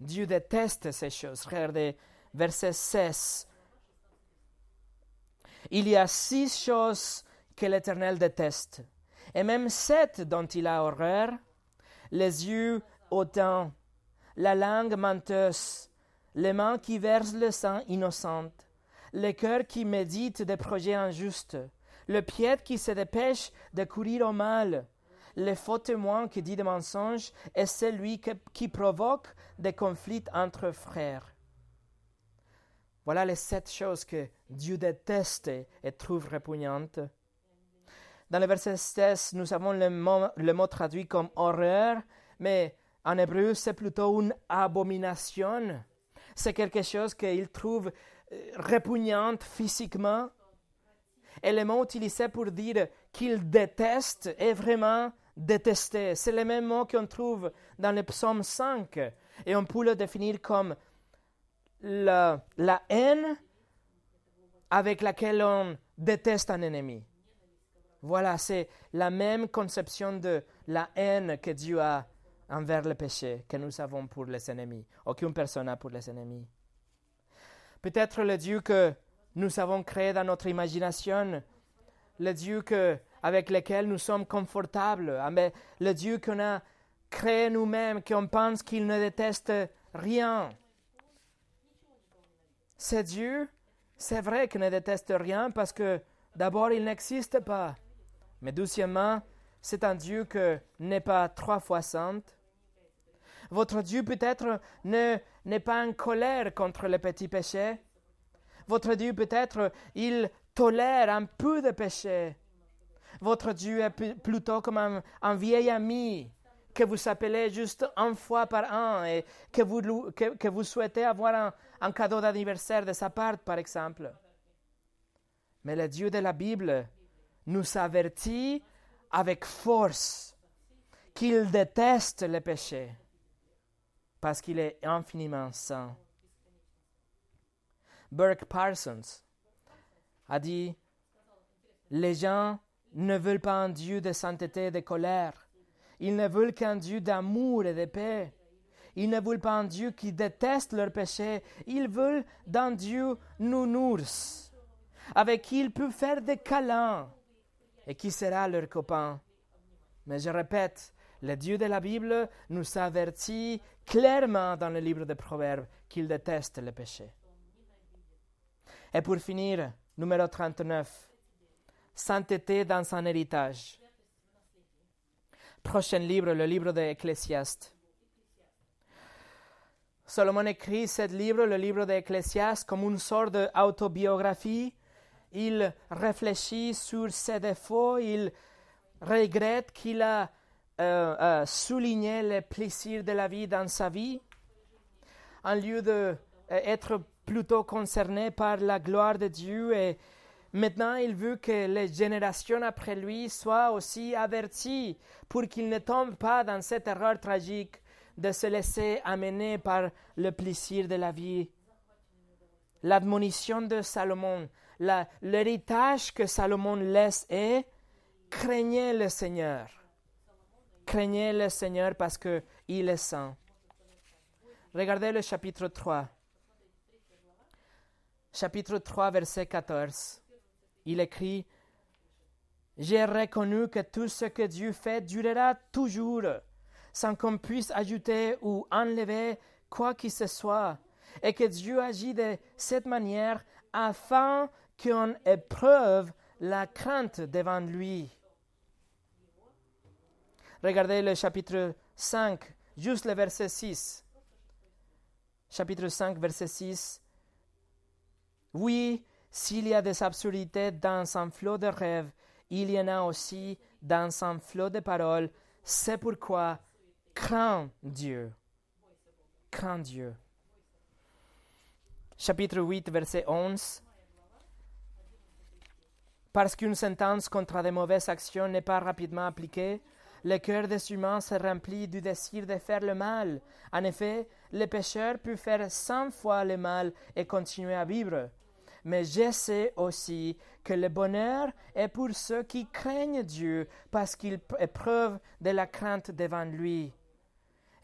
Dieu déteste ces choses. Regardez verset 16. Il y a six choses que l'Éternel déteste, et même sept dont il a horreur les yeux hautains, la langue menteuse, les mains qui versent le sang innocent, le cœur qui médite des projets injustes, le pied qui se dépêche de courir au mal, le faux témoin qui dit des mensonges et celui qui provoque des conflits entre frères. Voilà les sept choses que Dieu déteste et trouve répugnantes. Dans le verset 16, nous avons le le mot traduit comme horreur, mais en hébreu, c'est plutôt une abomination. C'est quelque chose qu'il trouve euh, répugnante physiquement. Et le mot utilisé pour dire qu'il déteste est vraiment détester. C'est le même mot qu'on trouve dans le psaume 5. Et on peut le définir comme la, la haine avec laquelle on déteste un ennemi. Voilà, c'est la même conception de la haine que Dieu a envers le péché que nous avons pour les ennemis, aucune personne a pour les ennemis. Peut-être le Dieu que nous avons créé dans notre imagination, le Dieu que avec lesquels nous sommes confortables, ah, le Dieu qu'on a créé nous-mêmes, qu'on pense qu'il ne déteste rien. Ce Dieu, c'est vrai qu'il ne déteste rien parce que d'abord il n'existe pas, mais deuxièmement, c'est un Dieu qui n'est pas trois fois saint. Votre Dieu peut-être n'est pas en colère contre les petits péchés. Votre Dieu peut-être il tolère un peu de péché votre Dieu est plutôt comme un, vieil ami que vous appelez juste une fois par an et que vous, souhaitez avoir un, cadeau d'anniversaire de sa part, par exemple. Mais le Dieu de la Bible nous avertit avec force qu'il déteste le péché parce qu'il est infiniment saint. Burke Parsons a dit Les gens ne veulent pas un Dieu de sainteté et de colère. Ils ne veulent qu'un Dieu d'amour et de paix. Ils ne veulent pas un Dieu qui déteste leurs péchés. Ils veulent d'un Dieu nounours, avec qui ils peuvent faire des câlins et qui sera leur copain. Mais je répète, le Dieu de la Bible nous avertit clairement dans le livre des Proverbes qu'il déteste le péché. Et pour finir, numéro 39, sainteté dans son héritage. Prochain livre, le livre de Ecclésiaste. Salomon écrit ce livre, le livre d'Ecclésiaste, comme une sorte d'autobiographie. Il réfléchit sur ses défauts, il regrette qu'il a euh, euh, souligné les plaisirs de la vie dans sa vie, en lieu d'être euh, plutôt concerné par la gloire de Dieu et Maintenant, il veut que les générations après lui soient aussi averties pour qu'ils ne tombent pas dans cette erreur tragique de se laisser amener par le plaisir de la vie. L'admonition de Salomon, l'héritage que Salomon laisse est craignez le Seigneur. Craignez le Seigneur parce qu'il est saint. Regardez le chapitre 3. Chapitre 3, verset 14 il écrit J'ai reconnu que tout ce que Dieu fait durera toujours, sans qu'on puisse ajouter ou enlever quoi que ce soit, et que Dieu agit de cette manière afin qu'on éprouve la crainte devant lui. Regardez le chapitre 5, juste le verset 6. Chapitre 5, verset 6. Oui, s'il y a des absurdités dans un flot de rêves, il y en a aussi dans un flot de paroles. C'est pourquoi crains Dieu. Crains Dieu. Chapitre 8, verset 11. Parce qu'une sentence contre de mauvaises actions n'est pas rapidement appliquée, le cœur des humains se remplit du désir de faire le mal. En effet, le pécheur peut faire cent fois le mal et continuer à vivre mais je sais aussi que le bonheur est pour ceux qui craignent Dieu parce qu'ils éprouvent de la crainte devant lui,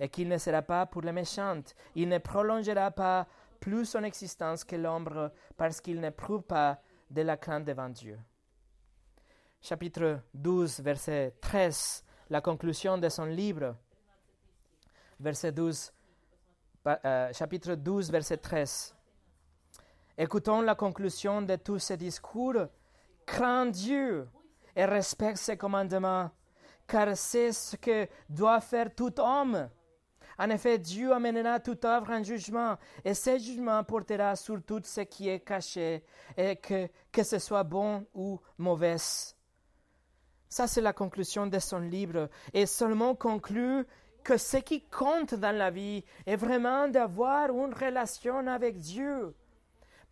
et qu'il ne sera pas pour les méchants. Il ne prolongera pas plus son existence que l'ombre parce qu'il n'éprouve pas de la crainte devant Dieu. Chapitre 12, verset 13, la conclusion de son livre. Verset 12, euh, chapitre 12, verset 13. Écoutons la conclusion de tous ces discours. Crains Dieu et respecte ses commandements, car c'est ce que doit faire tout homme. En effet, Dieu amènera toute œuvre en jugement, et ce jugement portera sur tout ce qui est caché, et que, que ce soit bon ou mauvais. Ça, c'est la conclusion de son livre, et seulement conclut que ce qui compte dans la vie est vraiment d'avoir une relation avec Dieu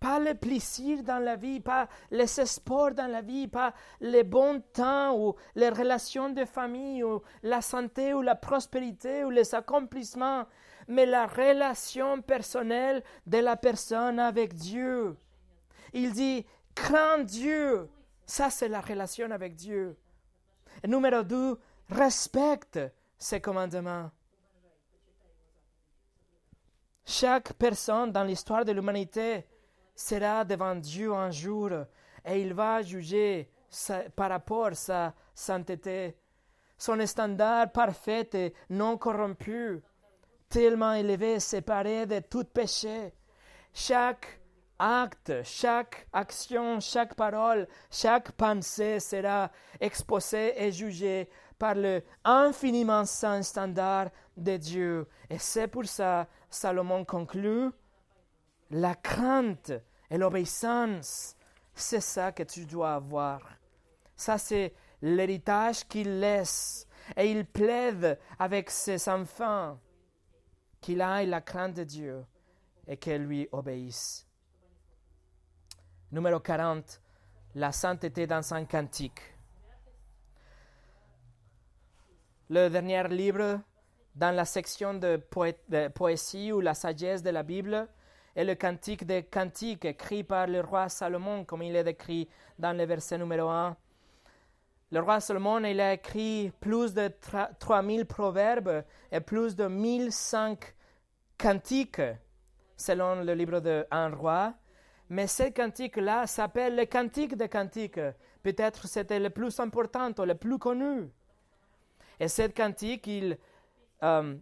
pas le plaisir dans la vie, pas les espoirs dans la vie, pas les bons temps ou les relations de famille ou la santé ou la prospérité ou les accomplissements, mais la relation personnelle de la personne avec Dieu. Il dit, crains Dieu. Ça, c'est la relation avec Dieu. Numéro deux, respecte ses commandements. Chaque personne dans l'histoire de l'humanité sera devant Dieu un jour et il va juger par rapport à sa sainteté. Son standard parfait et non corrompu, tellement élevé, séparé de tout péché. Chaque acte, chaque action, chaque parole, chaque pensée sera exposée et jugée par le infiniment saint standard de Dieu. Et c'est pour ça, Salomon conclut, la crainte et l'obéissance, c'est ça que tu dois avoir. Ça, c'est l'héritage qu'il laisse. Et il plaide avec ses enfants qu'il aille la crainte de Dieu et qu'elle lui obéisse. Numéro 40, la sainteté dans un cantique. Le dernier livre dans la section de, poésie ou la sagesse de la Bible et le cantique des cantiques écrit par le roi Salomon, comme il est écrit dans le verset numéro 1. Le roi Salomon, il a écrit plus de 3000 proverbes et plus de 1005 cantique, selon le livre de roi, mais ce cantique-là s'appelle le cantique des cantiques. Peut-être c'était le plus important, le plus connu. Et ce cantique, il euh,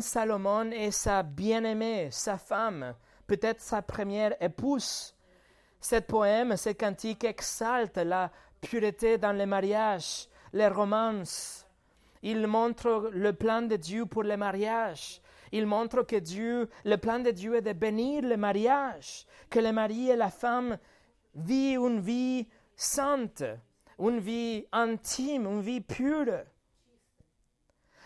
Salomon et sa bien-aimée, sa femme, peut-être sa première épouse. Ce poème, ce cantique exalte la pureté dans les mariages, les romances. Il montre le plan de Dieu pour le mariage. Il montre que Dieu, le plan de Dieu est de bénir le mariage, que le mari et la femme vivent une vie sainte, une vie intime, une vie pure.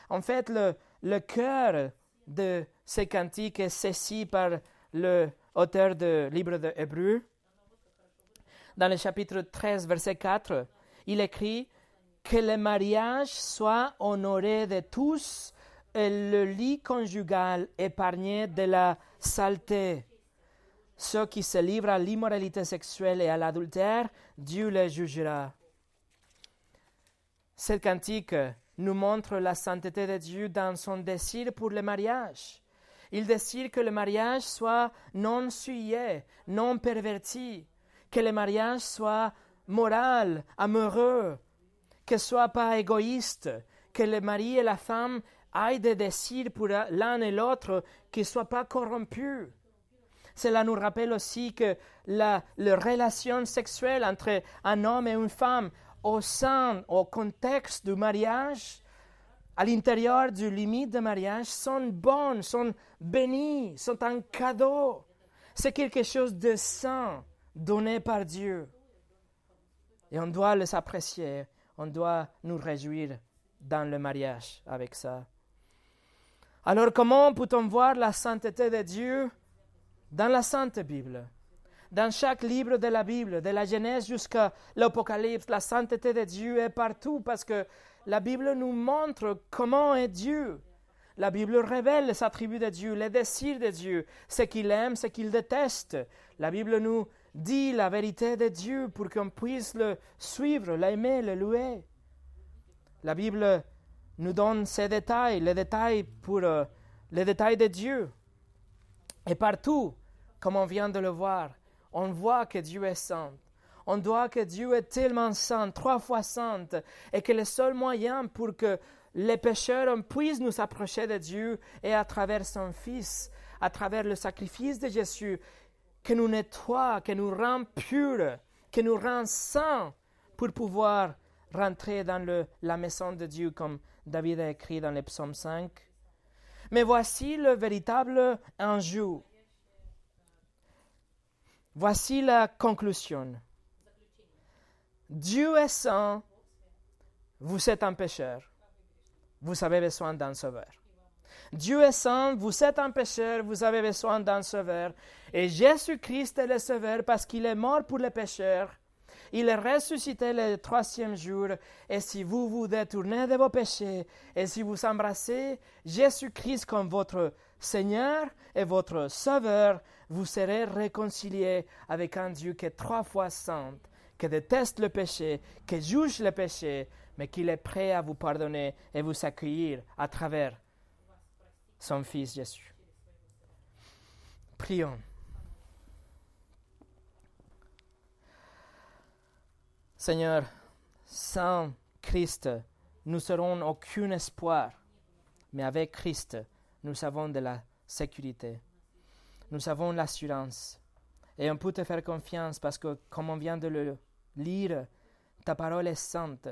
En fait, le, le cœur de ces cantiques est saisi par l'auteur du livre de Hébreu. Dans le chapitre 13, verset 4, il écrit Que le mariage soit honoré de tous et le lit conjugal épargné de la saleté. Ceux qui se livrent à l'immoralité sexuelle et à l'adultère, Dieu les jugera. Cette cantique nous montre la sainteté de Dieu dans son désir pour le mariage. Il désire que le mariage soit non suyé, non perverti, que le mariage soit moral, amoureux, que soit pas égoïste, que le mari et la femme aient des désirs pour l'un et l'autre qui ne soient pas corrompus. Cela nous rappelle aussi que la, la relation sexuelle entre un homme et une femme au sein, au contexte du mariage, à l'intérieur du limite de mariage, sont bonnes, sont bénies, sont un cadeau. C'est quelque chose de saint donné par Dieu. Et on doit les apprécier, on doit nous réjouir dans le mariage avec ça. Alors comment peut-on voir la sainteté de Dieu dans la Sainte Bible? Dans chaque livre de la Bible, de la Genèse jusqu'à l'Apocalypse, la sainteté de Dieu est partout parce que la Bible nous montre comment est Dieu. La Bible révèle les attributs de Dieu, les désirs de Dieu, ce qu'il aime, ce qu'il déteste. La Bible nous dit la vérité de Dieu pour qu'on puisse le suivre, l'aimer, le louer. La Bible nous donne ces détails, les détails pour euh, les détails de Dieu. Et partout, comme on vient de le voir, on voit que Dieu est saint. On voit que Dieu est tellement saint, trois fois saint, et que le seul moyen pour que les pécheurs puissent nous approcher de Dieu est à travers son Fils, à travers le sacrifice de Jésus, que nous nettoie, que nous rend purs, que nous rend saints pour pouvoir rentrer dans le, la maison de Dieu, comme David a écrit dans le psaume 5. Mais voici le véritable enjeu Voici la conclusion. Dieu est saint, vous êtes un pécheur, vous avez besoin d'un sauveur. Dieu est saint, vous êtes un pécheur, vous avez besoin d'un sauveur. Et Jésus-Christ est le sauveur parce qu'il est mort pour les pécheurs. Il est ressuscité le troisième jour. Et si vous vous détournez de vos péchés et si vous embrassez Jésus-Christ comme votre Seigneur et votre Sauveur, vous serez réconciliés avec un Dieu qui est trois fois saint, qui déteste le péché, qui juge le péché, mais qui est prêt à vous pardonner et vous accueillir à travers son Fils Jésus. Prions. Seigneur, sans Christ, nous n'aurons aucun espoir, mais avec Christ, nous avons de la sécurité. Nous avons l'assurance. Et on peut te faire confiance parce que, comme on vient de le lire, ta parole est sainte,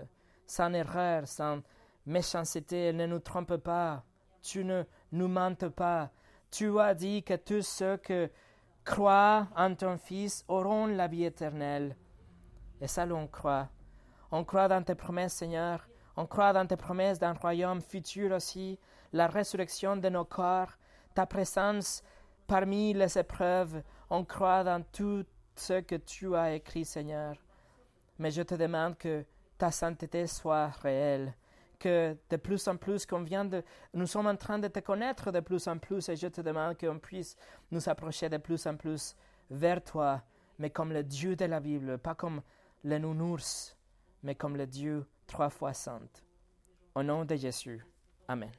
sans erreur, sans méchanceté, elle ne nous trompe pas. Tu ne nous mentes pas. Tu as dit que tous ceux qui croient en ton Fils auront la vie éternelle. Et ça, l'on croit. On croit dans tes promesses, Seigneur. On croit dans tes promesses d'un royaume futur aussi, la résurrection de nos corps, ta présence parmi les épreuves. On croit dans tout ce que tu as écrit, Seigneur. Mais je te demande que ta sainteté soit réelle, que de plus en plus qu'on vient de, nous sommes en train de te connaître de plus en plus, et je te demande qu'on puisse nous approcher de plus en plus vers toi, mais comme le Dieu de la Bible, pas comme le nounours, mais comme le Dieu trois fois saint. Au nom de Jésus. Amen.